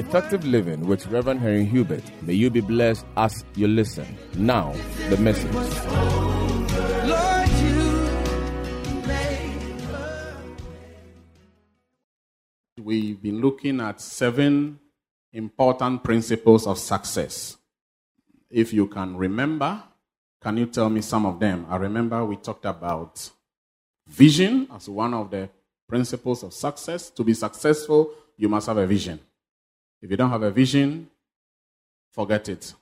Effective Living with Reverend Henry Hubert. May you be blessed as you listen. Now, the message. We've been looking at seven important principles of success. If you can remember, can you tell me some of them? I remember we talked about vision as one of the principles of success. To be successful, you must have a vision. If you don't have a vision, forget it.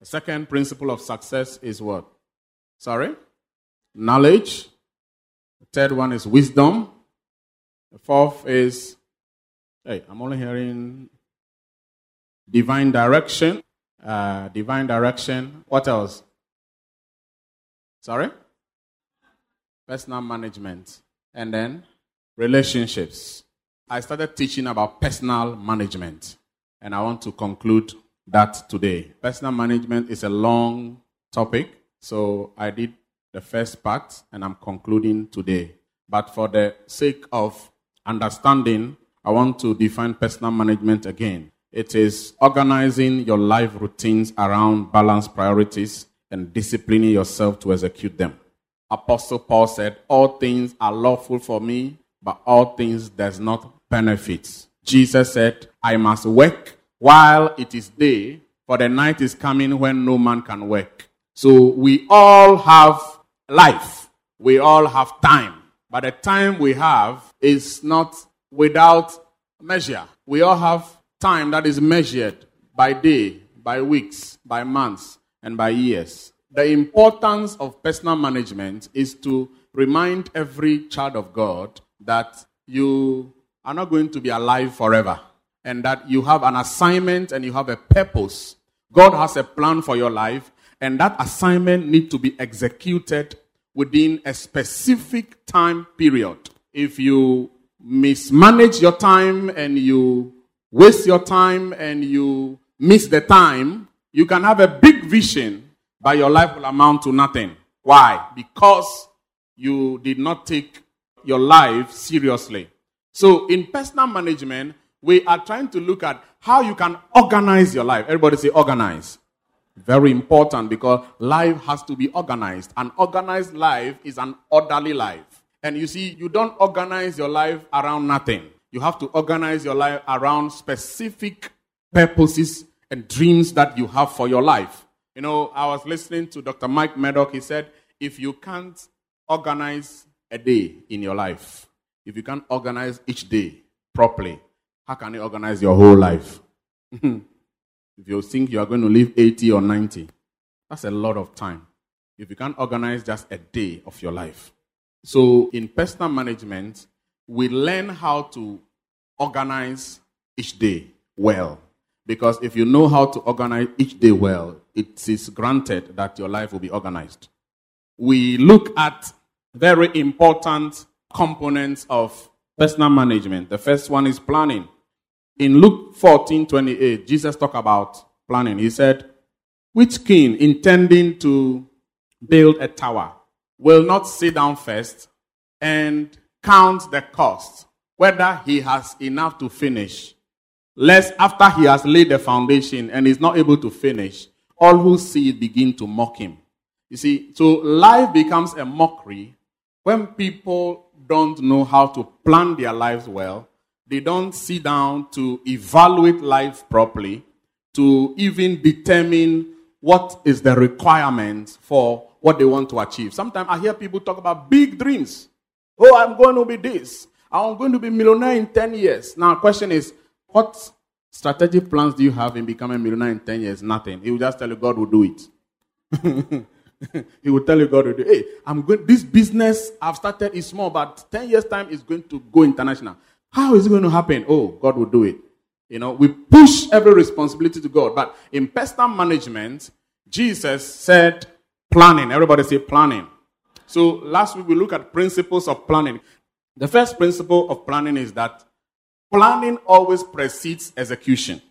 The second principle of success is what? Sorry? Knowledge. The third one is wisdom. The fourth is, hey, I'm only hearing divine direction. Uh, divine direction. What else? Sorry? Personal management. And then relationships. I started teaching about personal management. And I want to conclude that today. Personal management is a long topic. So I did the first part and I'm concluding today. But for the sake of understanding, I want to define personal management again. It is organizing your life routines around balanced priorities and disciplining yourself to execute them. Apostle Paul said, All things are lawful for me, but all things does not benefit. Jesus said, I must work while it is day, for the night is coming when no man can work. So we all have life. We all have time. But the time we have is not without measure. We all have time that is measured by day, by weeks, by months, and by years. The importance of personal management is to remind every child of God that you are not going to be alive forever and that you have an assignment and you have a purpose. God has a plan for your life and that assignment needs to be executed within a specific time period. If you mismanage your time and you waste your time and you miss the time, you can have a big vision, but your life will amount to nothing. Why? Because you did not take your life seriously. So, in personal management, we are trying to look at how you can organize your life. Everybody say organize. Very important because life has to be organized. An organized life is an orderly life. And you see, you don't organize your life around nothing. You have to organize your life around specific purposes and dreams that you have for your life. You know, I was listening to Dr. Mike Murdock. He said, if you can't organize a day in your life, if you can't organize each day properly, how can you organize your whole life? if you think you are going to live 80 or 90, that's a lot of time. If you can't organize just a day of your life. So, in personal management, we learn how to organize each day well. Because if you know how to organize each day well, it is granted that your life will be organized. We look at very important components of personal management. The first one is planning. In Luke 14 28, Jesus talked about planning. He said, Which king intending to build a tower will not sit down first and count the cost, whether he has enough to finish. Lest after he has laid the foundation and is not able to finish, all who see it begin to mock him. You see, so life becomes a mockery when people don't know how to plan their lives well they don't sit down to evaluate life properly, to even determine what is the requirement for what they want to achieve. Sometimes I hear people talk about big dreams. Oh, I'm going to be this. I'm going to be millionaire in 10 years. Now, question is, what strategic plans do you have in becoming a millionaire in 10 years? Nothing. He will just tell you God will do it. he will tell you God will do. Hey, I'm going. This business I've started is small, but ten years time is going to go international. How is it going to happen? Oh, God will do it. You know, we push every responsibility to God. But in personal management, Jesus said planning. Everybody say planning. So last week we looked at principles of planning. The first principle of planning is that planning always precedes execution.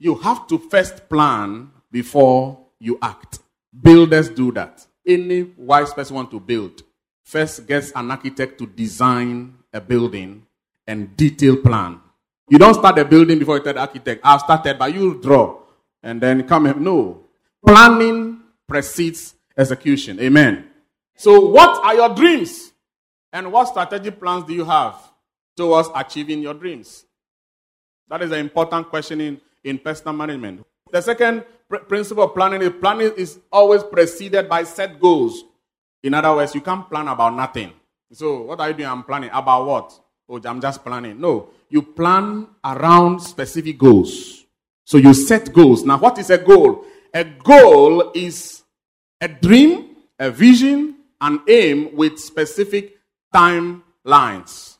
You have to first plan before you act. Builders do that. Any wise person want to build, first gets an architect to design a building and detailed plan. You don't start a building before you tell the architect, I've started, but you draw and then come. No. Planning precedes execution. Amen. So, what are your dreams? And what strategic plans do you have towards achieving your dreams? That is an important question in, in personal management. The second pr- principle of planning is planning is always preceded by set goals. In other words, you can't plan about nothing. So, what are you doing? I'm planning. About what? Oh, I'm just planning. No, you plan around specific goals. So, you set goals. Now, what is a goal? A goal is a dream, a vision, an aim with specific timelines.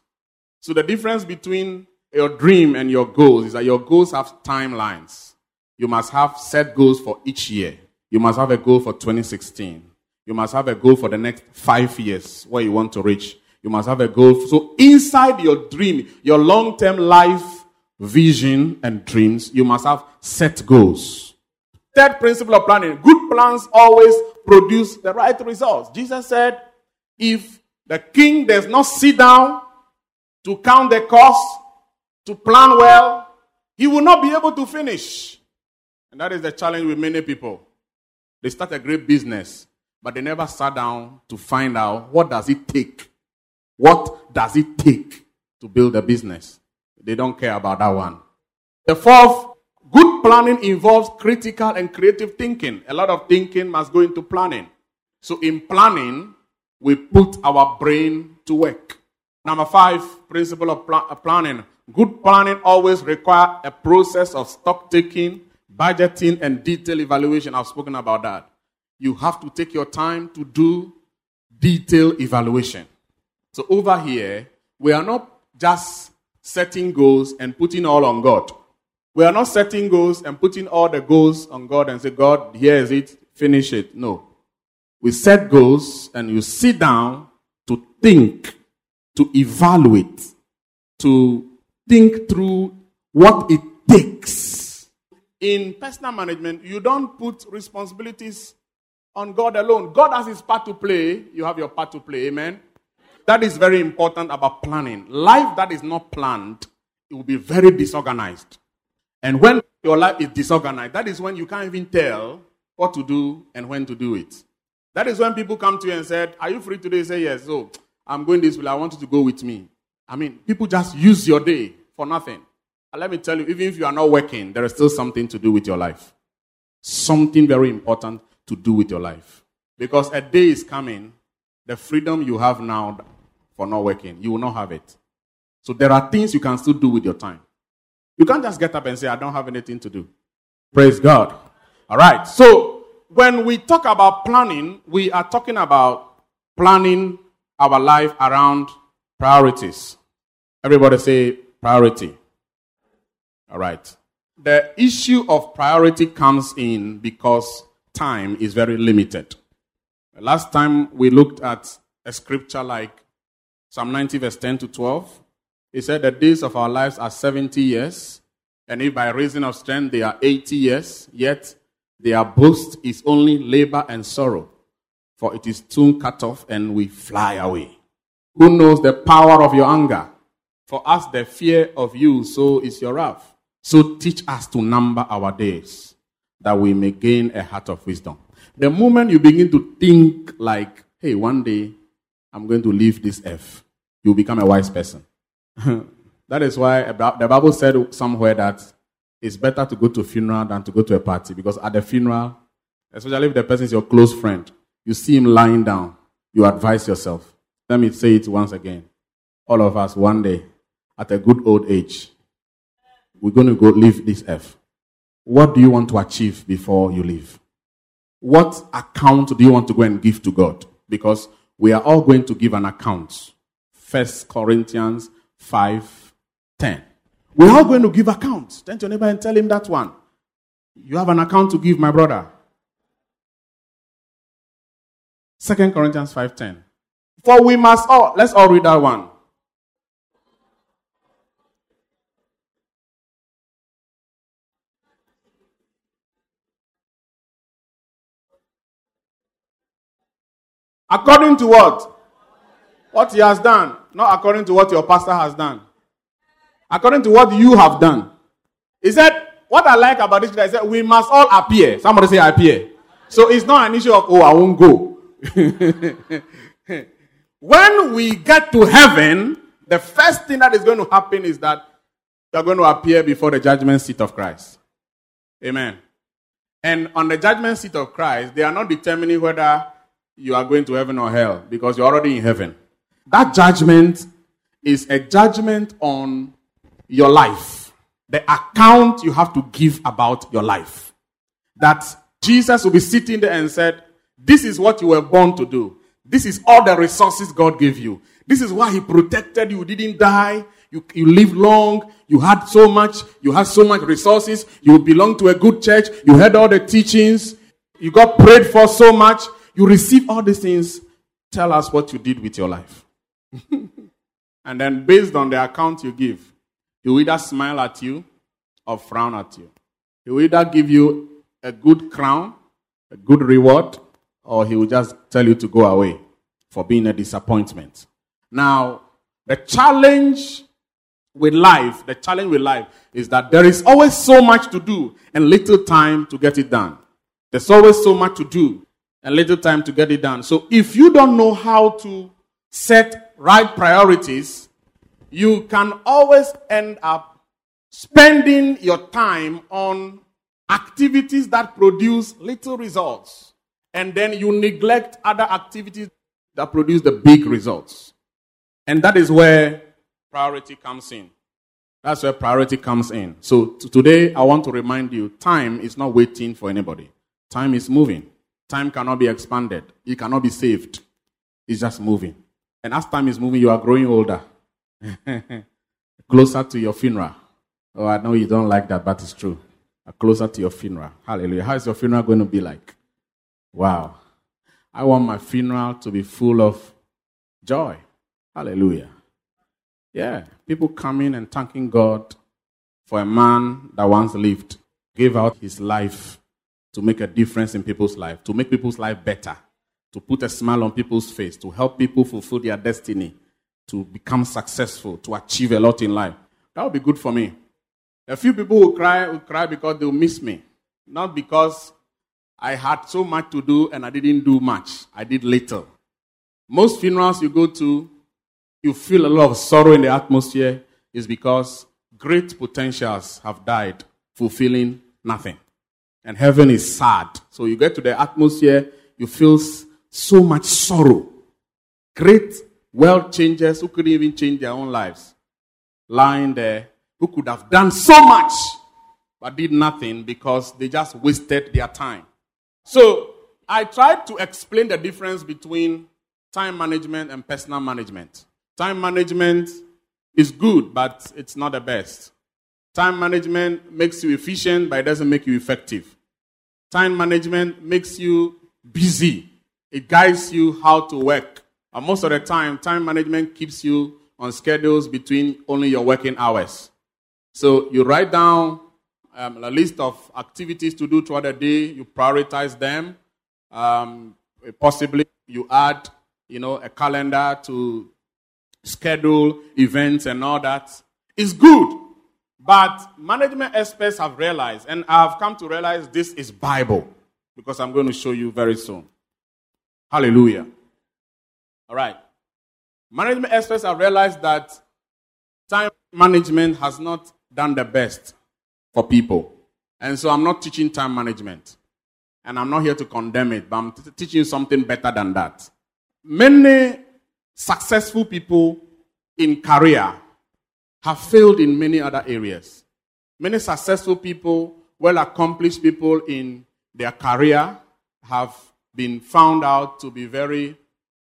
So, the difference between your dream and your goals is that your goals have timelines. You must have set goals for each year. You must have a goal for 2016. You must have a goal for the next five years where you want to reach. You must have a goal. So inside your dream, your long-term life vision and dreams, you must have set goals. Third principle of planning. Good plans always produce the right results. Jesus said, if the king does not sit down to count the cost, to plan well, he will not be able to finish. And that is the challenge with many people. They start a great business, but they never sat down to find out what does it take? What does it take to build a business? They don't care about that one. The fourth, good planning involves critical and creative thinking. A lot of thinking must go into planning. So in planning, we put our brain to work. Number five, principle of pl- uh, planning. Good planning always require a process of stock taking, budgeting, and detailed evaluation. I've spoken about that. You have to take your time to do detailed evaluation. So over here, we are not just setting goals and putting all on God. We are not setting goals and putting all the goals on God and say, God, here is it, finish it. No. We set goals and you sit down to think, to evaluate, to think through what it takes. In personal management, you don't put responsibilities on God alone. God has his part to play. You have your part to play. Amen. That is very important about planning. Life that is not planned, it will be very disorganized. And when your life is disorganized, that is when you can't even tell what to do and when to do it. That is when people come to you and said, Are you free today? Say yes. So I'm going this way. I want you to go with me. I mean, people just use your day for nothing. And let me tell you, even if you are not working, there is still something to do with your life. Something very important to do with your life. Because a day is coming, the freedom you have now for not working, you will not have it. So there are things you can still do with your time. You can't just get up and say, I don't have anything to do. Praise God. All right. So when we talk about planning, we are talking about planning our life around priorities. Everybody say priority. All right. The issue of priority comes in because time is very limited. Last time we looked at a scripture like Psalm 90, verse 10 to 12. He said, The days of our lives are 70 years, and if by reason of strength they are 80 years, yet their boast is only labor and sorrow, for it is soon cut off and we fly away. Who knows the power of your anger? For us, the fear of you, so is your wrath. So teach us to number our days, that we may gain a heart of wisdom. The moment you begin to think like, hey, one day I'm going to leave this earth, you will become a wise person. that is why the Bible said somewhere that it's better to go to a funeral than to go to a party because at the funeral, especially if the person is your close friend, you see him lying down, you advise yourself. Let me say it once again. All of us, one day, at a good old age, we're going to go leave this earth. What do you want to achieve before you leave? What account do you want to go and give to God? Because we are all going to give an account. First Corinthians 5 10. We're all going to give account. Turn to your neighbor and tell him that one. You have an account to give, my brother. Second Corinthians 5:10. For we must all let's all read that one. According to what? What he has done, not according to what your pastor has done. according to what you have done. He said, What I like about this, I said, we must all appear. Somebody say appear. So it's not an issue of, oh, I won't go. when we get to heaven, the first thing that is going to happen is that you are going to appear before the judgment seat of Christ. Amen. And on the judgment seat of Christ, they are not determining whether you are going to heaven or hell because you're already in heaven. That judgment is a judgment on your life, the account you have to give about your life. That Jesus will be sitting there and said, This is what you were born to do. This is all the resources God gave you. This is why He protected you. Didn't die. You, you lived long. You had so much. You had so much resources. You belong to a good church. You heard all the teachings. You got prayed for so much. You received all these things. Tell us what you did with your life. and then, based on the account you give, he will either smile at you or frown at you. He will either give you a good crown, a good reward, or he will just tell you to go away for being a disappointment. Now, the challenge with life, the challenge with life is that there is always so much to do and little time to get it done. There's always so much to do and little time to get it done. So if you don't know how to set right priorities, you can always end up spending your time on activities that produce little results. And then you neglect other activities that produce the big results. And that is where priority comes in. That's where priority comes in. So today, I want to remind you time is not waiting for anybody, time is moving. Time cannot be expanded, it cannot be saved. It's just moving. And as time is moving, you are growing older, closer to your funeral. Oh, I know you don't like that, but it's true. Closer to your funeral. Hallelujah. How is your funeral going to be like? Wow. I want my funeral to be full of joy. Hallelujah. Yeah, people coming and thanking God for a man that once lived, gave out his life to make a difference in people's life, to make people's life better, to put a smile on people's face, to help people fulfill their destiny, to become successful, to achieve a lot in life. That would be good for me. A few people will cry, will cry because they'll miss me, not because I had so much to do and I didn't do much. I did little. Most funerals you go to, you feel a lot of sorrow in the atmosphere is because great potentials have died, fulfilling nothing. And heaven is sad. So you get to the atmosphere, you feel so much sorrow. Great world changers who couldn't even change their own lives, lying there, who could have done so much but did nothing because they just wasted their time. So I tried to explain the difference between time management and personal management. Time management is good, but it's not the best. Time management makes you efficient, but it doesn't make you effective. Time management makes you busy, it guides you how to work. And most of the time, time management keeps you on schedules between only your working hours. So you write down um, a list of activities to do throughout the day, you prioritize them. Um, possibly you add, you know, a calendar to schedule events and all that is good. But management experts have realized, and I've come to realize this is Bible because I'm going to show you very soon. Hallelujah. All right. Management experts have realized that time management has not done the best for people. And so I'm not teaching time management. And I'm not here to condemn it, but I'm t- teaching something better than that. Many successful people in career have failed in many other areas. Many successful people, well accomplished people in their career have been found out to be very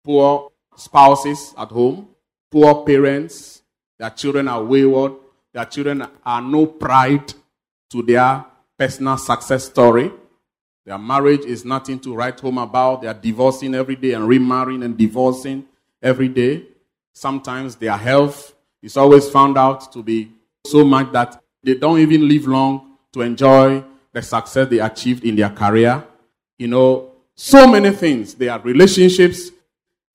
poor spouses at home, poor parents, their children are wayward, their children are no pride to their personal success story. Their marriage is nothing to write home about. They are divorcing every day and remarrying and divorcing every day. Sometimes their health is always found out to be so much that they don't even live long to enjoy the success they achieved in their career. You know, so many things. Their relationships,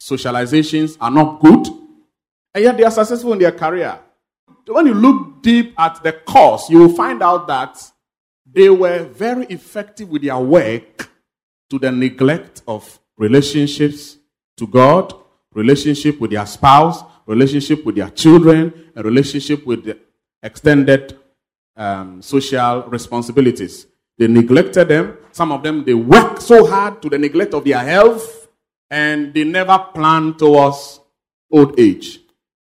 socializations are not good, and yet they are successful in their career. when you look deep at the cause, you will find out that they were very effective with their work to the neglect of relationships to God, relationship with their spouse, relationship with their children, a relationship with the extended um, social responsibilities. They neglected them. Some of them, they worked so hard to the neglect of their health, and they never planned towards old age.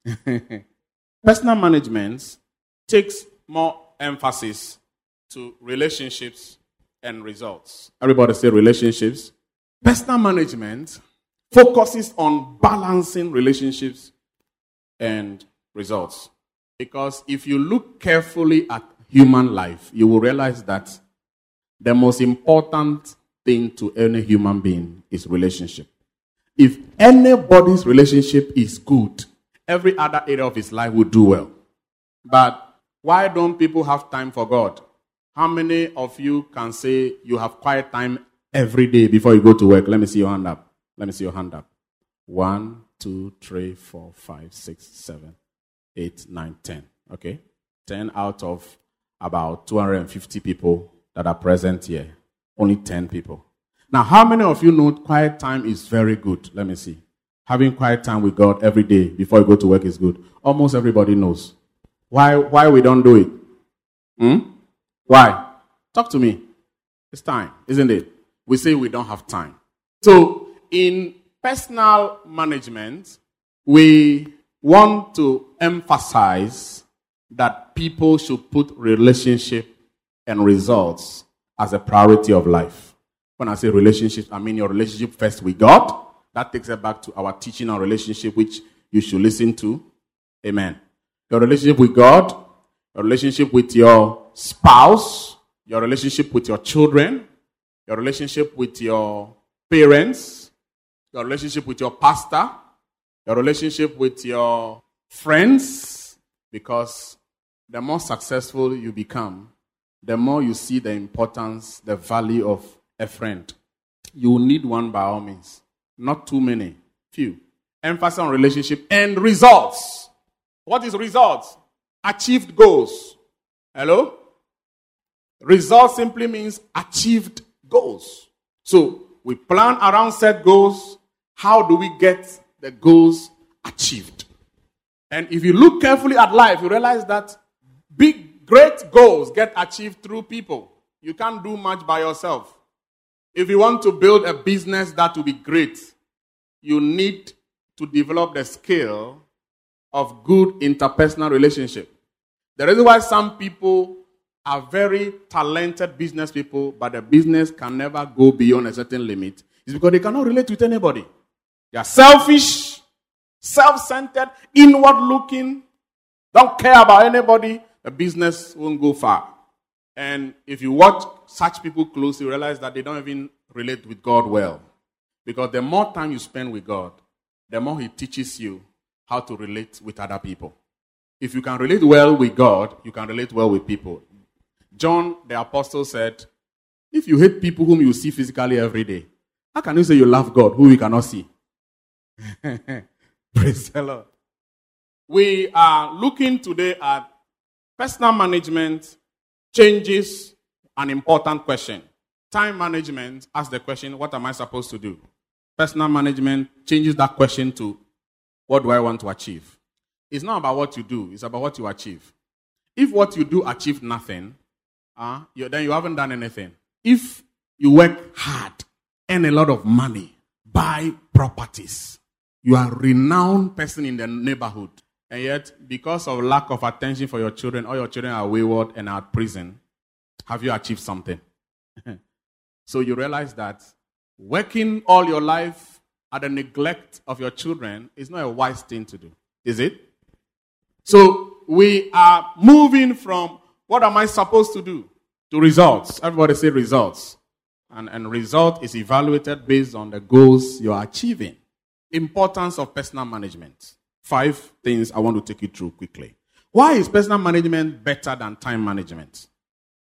Personal management takes more emphasis to relationships and results. Everybody say relationships. Personal management focuses on balancing relationships and results. Because if you look carefully at human life, you will realize that the most important thing to any human being is relationship. If anybody's relationship is good, every other area of his life will do well. But why don't people have time for God? How many of you can say you have quiet time every day before you go to work? Let me see your hand up. Let me see your hand up. One, two, three, four, five, six, seven, eight, nine, ten. Okay? Ten out of about 250 people that are present here. Only 10 people. Now, how many of you know quiet time is very good? Let me see. Having quiet time with God every day before you go to work is good. Almost everybody knows. Why, why we don't do it? Hmm? Why? Talk to me. It's time, isn't it? We say we don't have time. So, in personal management, we want to emphasize that people should put relationship and results as a priority of life. When I say relationships, I mean your relationship first with God. That takes us back to our teaching on relationship, which you should listen to. Amen. Your relationship with God, your relationship with your spouse, your relationship with your children, your relationship with your parents, your relationship with your pastor, your relationship with your friends, because the more successful you become, the more you see the importance, the value of a friend. You need one by all means. Not too many, few. Emphasis on relationship and results. What is results? Achieved goals. Hello? Results simply means achieved goals. So we plan around set goals. How do we get the goals achieved? And if you look carefully at life, you realize that big, great goals get achieved through people. You can't do much by yourself. If you want to build a business that will be great, you need to develop the skill of good interpersonal relationship. The reason why some people are very talented business people, but the business can never go beyond a certain limit is because they cannot relate with anybody. They are selfish, self centered, inward looking, don't care about anybody, the business won't go far. And if you watch such people closely, you realize that they don't even relate with God well. Because the more time you spend with God, the more He teaches you how to relate with other people. If you can relate well with God, you can relate well with people. John the Apostle said, If you hate people whom you see physically every day, how can you say you love God who you cannot see? Praise the Lord. We are looking today at personal management changes an important question. Time management asks the question, What am I supposed to do? Personal management changes that question to, What do I want to achieve? It's not about what you do, it's about what you achieve. If what you do achieve nothing, uh, you, then you haven't done anything. If you work hard, earn a lot of money, buy properties, you are a renowned person in the neighborhood. And yet, because of lack of attention for your children, all your children are wayward and are at prison. Have you achieved something? so you realize that working all your life at the neglect of your children is not a wise thing to do. Is it? So we are moving from what am I supposed to do to results. Everybody say results. And, and result is evaluated based on the goals you are achieving. Importance of personal management. Five things I want to take you through quickly. Why is personal management better than time management?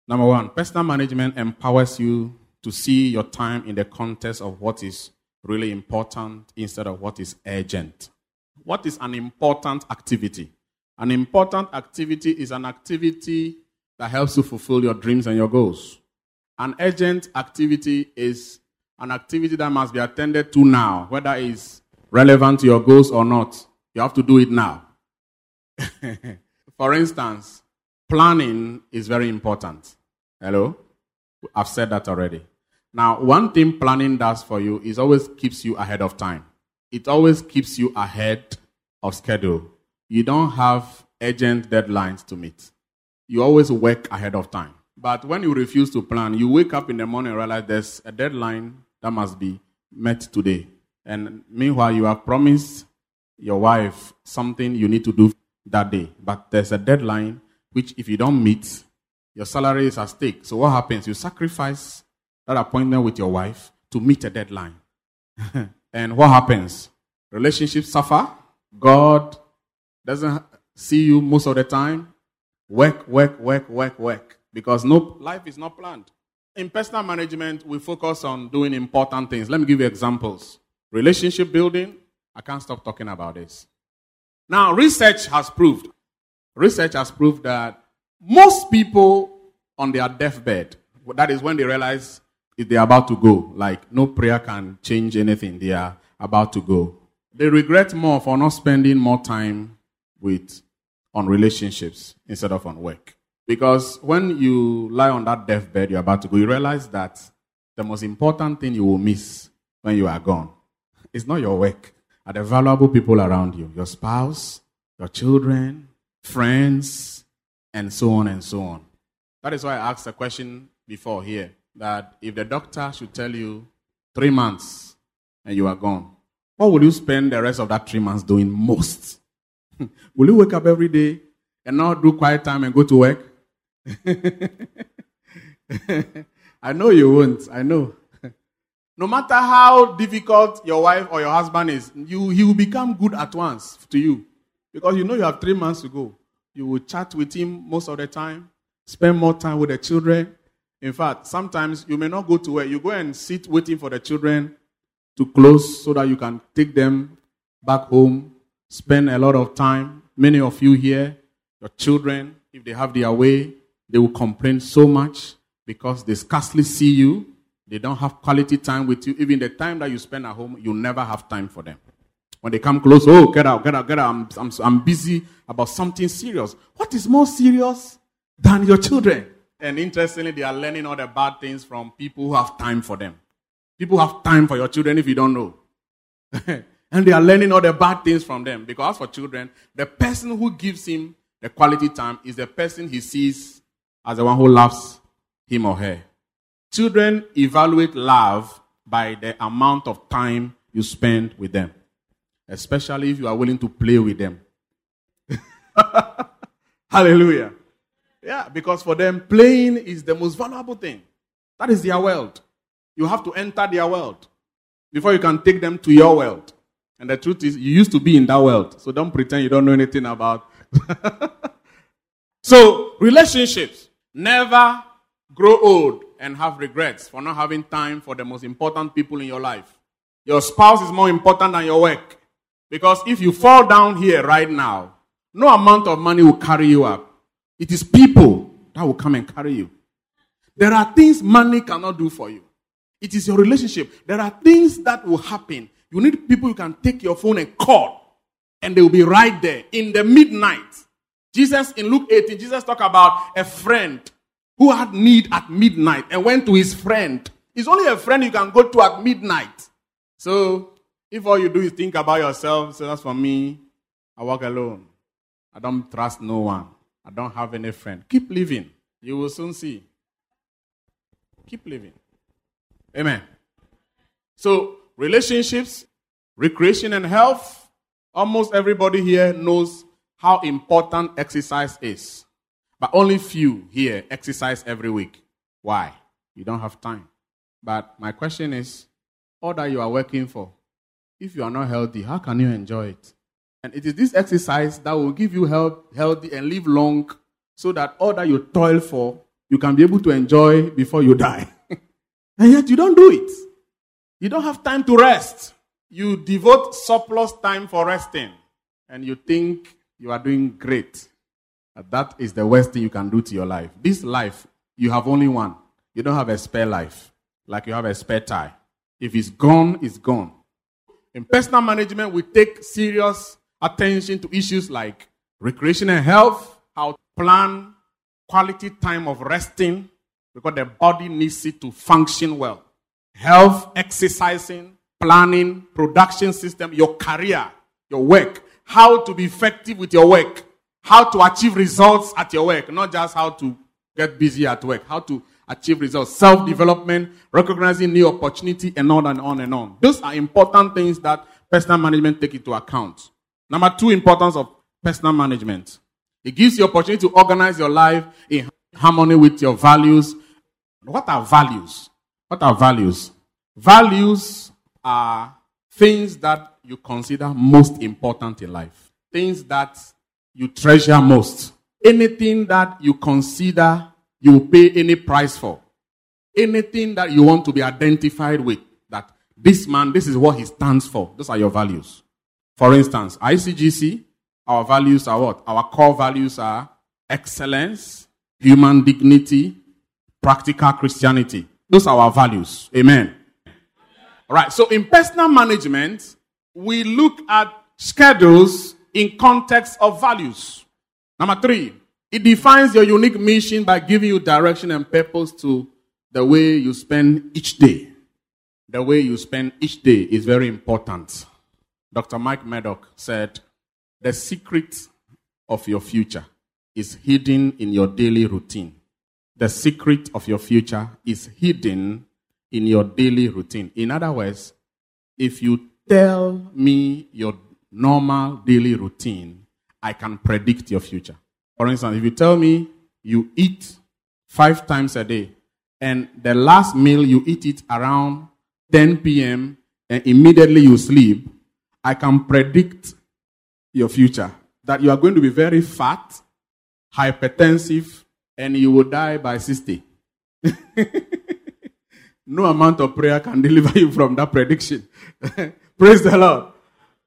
Number one, personal management empowers you to see your time in the context of what is really important instead of what is urgent. What is an important activity? An important activity is an activity that helps you fulfill your dreams and your goals. An urgent activity is an activity that must be attended to now, whether it's relevant to your goals or not. You have to do it now. For instance, planning is very important. Hello? I've said that already. Now, one thing planning does for you is always keeps you ahead of time. It always keeps you ahead of schedule. You don't have urgent deadlines to meet. You always work ahead of time. But when you refuse to plan, you wake up in the morning and realize there's a deadline that must be met today. And meanwhile, you have promised your wife something you need to do that day. But there's a deadline which, if you don't meet, your salary is at stake. So what happens? You sacrifice that appointment with your wife to meet a deadline. and what happens? Relationships suffer. God doesn't see you most of the time. Work, work, work, work, work. Because no life is not planned. In personal management, we focus on doing important things. Let me give you examples. Relationship building. I can't stop talking about this. Now, research has proved, research has proved that most people on their deathbed, that is when they realize if they're about to go, like no prayer can change anything, they are about to go. They regret more for not spending more time with on relationships instead of on work. Because when you lie on that deathbed, you're about to go, you realize that the most important thing you will miss when you are gone is not your work, are the valuable people around you your spouse, your children, friends, and so on and so on. That is why I asked the question before here that if the doctor should tell you three months and you are gone, what will you spend the rest of that three months doing most? will you wake up every day and not do quiet time and go to work? I know you won't. I know. no matter how difficult your wife or your husband is, you, he will become good at once to you. Because you know you have three months to go. You will chat with him most of the time, spend more time with the children. In fact, sometimes you may not go to work. You go and sit waiting for the children to close so that you can take them back home, spend a lot of time. Many of you here, your children, if they have their way, they will complain so much because they scarcely see you. They don't have quality time with you. Even the time that you spend at home, you never have time for them. When they come close, oh, get out, get out, get out. I'm, I'm, I'm busy about something serious. What is more serious than your children? And interestingly, they are learning all the bad things from people who have time for them. People have time for your children if you don't know. and they are learning all the bad things from them. Because for children, the person who gives him the quality time is the person he sees as the one who loves him or her. Children evaluate love by the amount of time you spend with them, especially if you are willing to play with them. Hallelujah. Yeah, because for them, playing is the most valuable thing. That is their world. You have to enter their world before you can take them to your world. And the truth is, you used to be in that world. So don't pretend you don't know anything about. so, relationships. Never grow old and have regrets for not having time for the most important people in your life. Your spouse is more important than your work. Because if you fall down here right now, no amount of money will carry you up. It is people that will come and carry you. There are things money cannot do for you. It is your relationship. There are things that will happen. You need people you can take your phone and call, and they will be right there in the midnight. Jesus in Luke 18, Jesus talked about a friend who had need at midnight and went to his friend. It's only a friend you can go to at midnight. So if all you do is think about yourself, so that's for me, I walk alone. I don't trust no one. I don't have any friend. Keep living. You will soon see. Keep living. Amen. So, relationships, recreation, and health. Almost everybody here knows how important exercise is. But only few here exercise every week. Why? You don't have time. But my question is all that you are working for, if you are not healthy, how can you enjoy it? And it is this exercise that will give you health, healthy and live long so that all that you toil for, you can be able to enjoy before you die. and yet you don't do it. You don't have time to rest. You devote surplus time for resting. And you think you are doing great. That is the worst thing you can do to your life. This life, you have only one. You don't have a spare life, like you have a spare tie. If it's gone, it's gone. In personal management, we take serious attention to issues like recreation and health, how to plan quality time of resting, because the body needs it to function well. Health, exercising, planning, production system, your career, your work, how to be effective with your work, how to achieve results at your work, not just how to get busy at work, how to achieve results, self development, recognizing new opportunity, and on and on and on. Those are important things that personal management take into account. Number two, importance of personal management. It gives you opportunity to organize your life in harmony with your values. What are values? What are values? Values are things that you consider most important in life, things that you treasure most, anything that you consider you pay any price for, anything that you want to be identified with, that this man, this is what he stands for. Those are your values. For instance, ICGC, our values are what? Our core values are excellence, human dignity, practical Christianity. Those are our values. Amen. All right. So in personal management, we look at schedules in context of values. Number three, it defines your unique mission by giving you direction and purpose to the way you spend each day. The way you spend each day is very important. Dr. Mike Murdock said, The secret of your future is hidden in your daily routine. The secret of your future is hidden in your daily routine. In other words, if you tell me your normal daily routine, I can predict your future. For instance, if you tell me you eat five times a day, and the last meal you eat it around 10 p.m., and immediately you sleep, I can predict your future. That you are going to be very fat, hypertensive, and you will die by 60. no amount of prayer can deliver you from that prediction. Praise the Lord.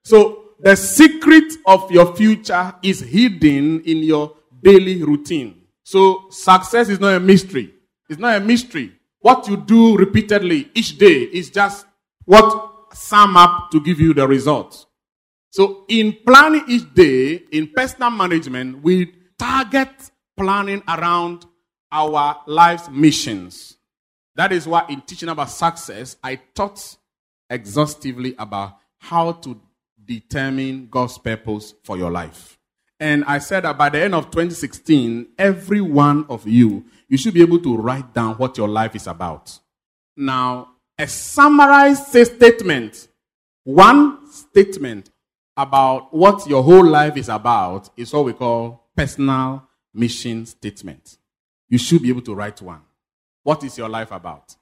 So, the secret of your future is hidden in your daily routine. So, success is not a mystery. It's not a mystery. What you do repeatedly each day is just what sum up to give you the results. So, in planning each day, in personal management, we target planning around our life's missions. That is why, in teaching about success, I taught exhaustively about how to determine God's purpose for your life. And I said that by the end of 2016, every one of you, you should be able to write down what your life is about. Now, a summarized statement, one statement about what your whole life is about is what we call personal mission statement. You should be able to write one. What is your life about?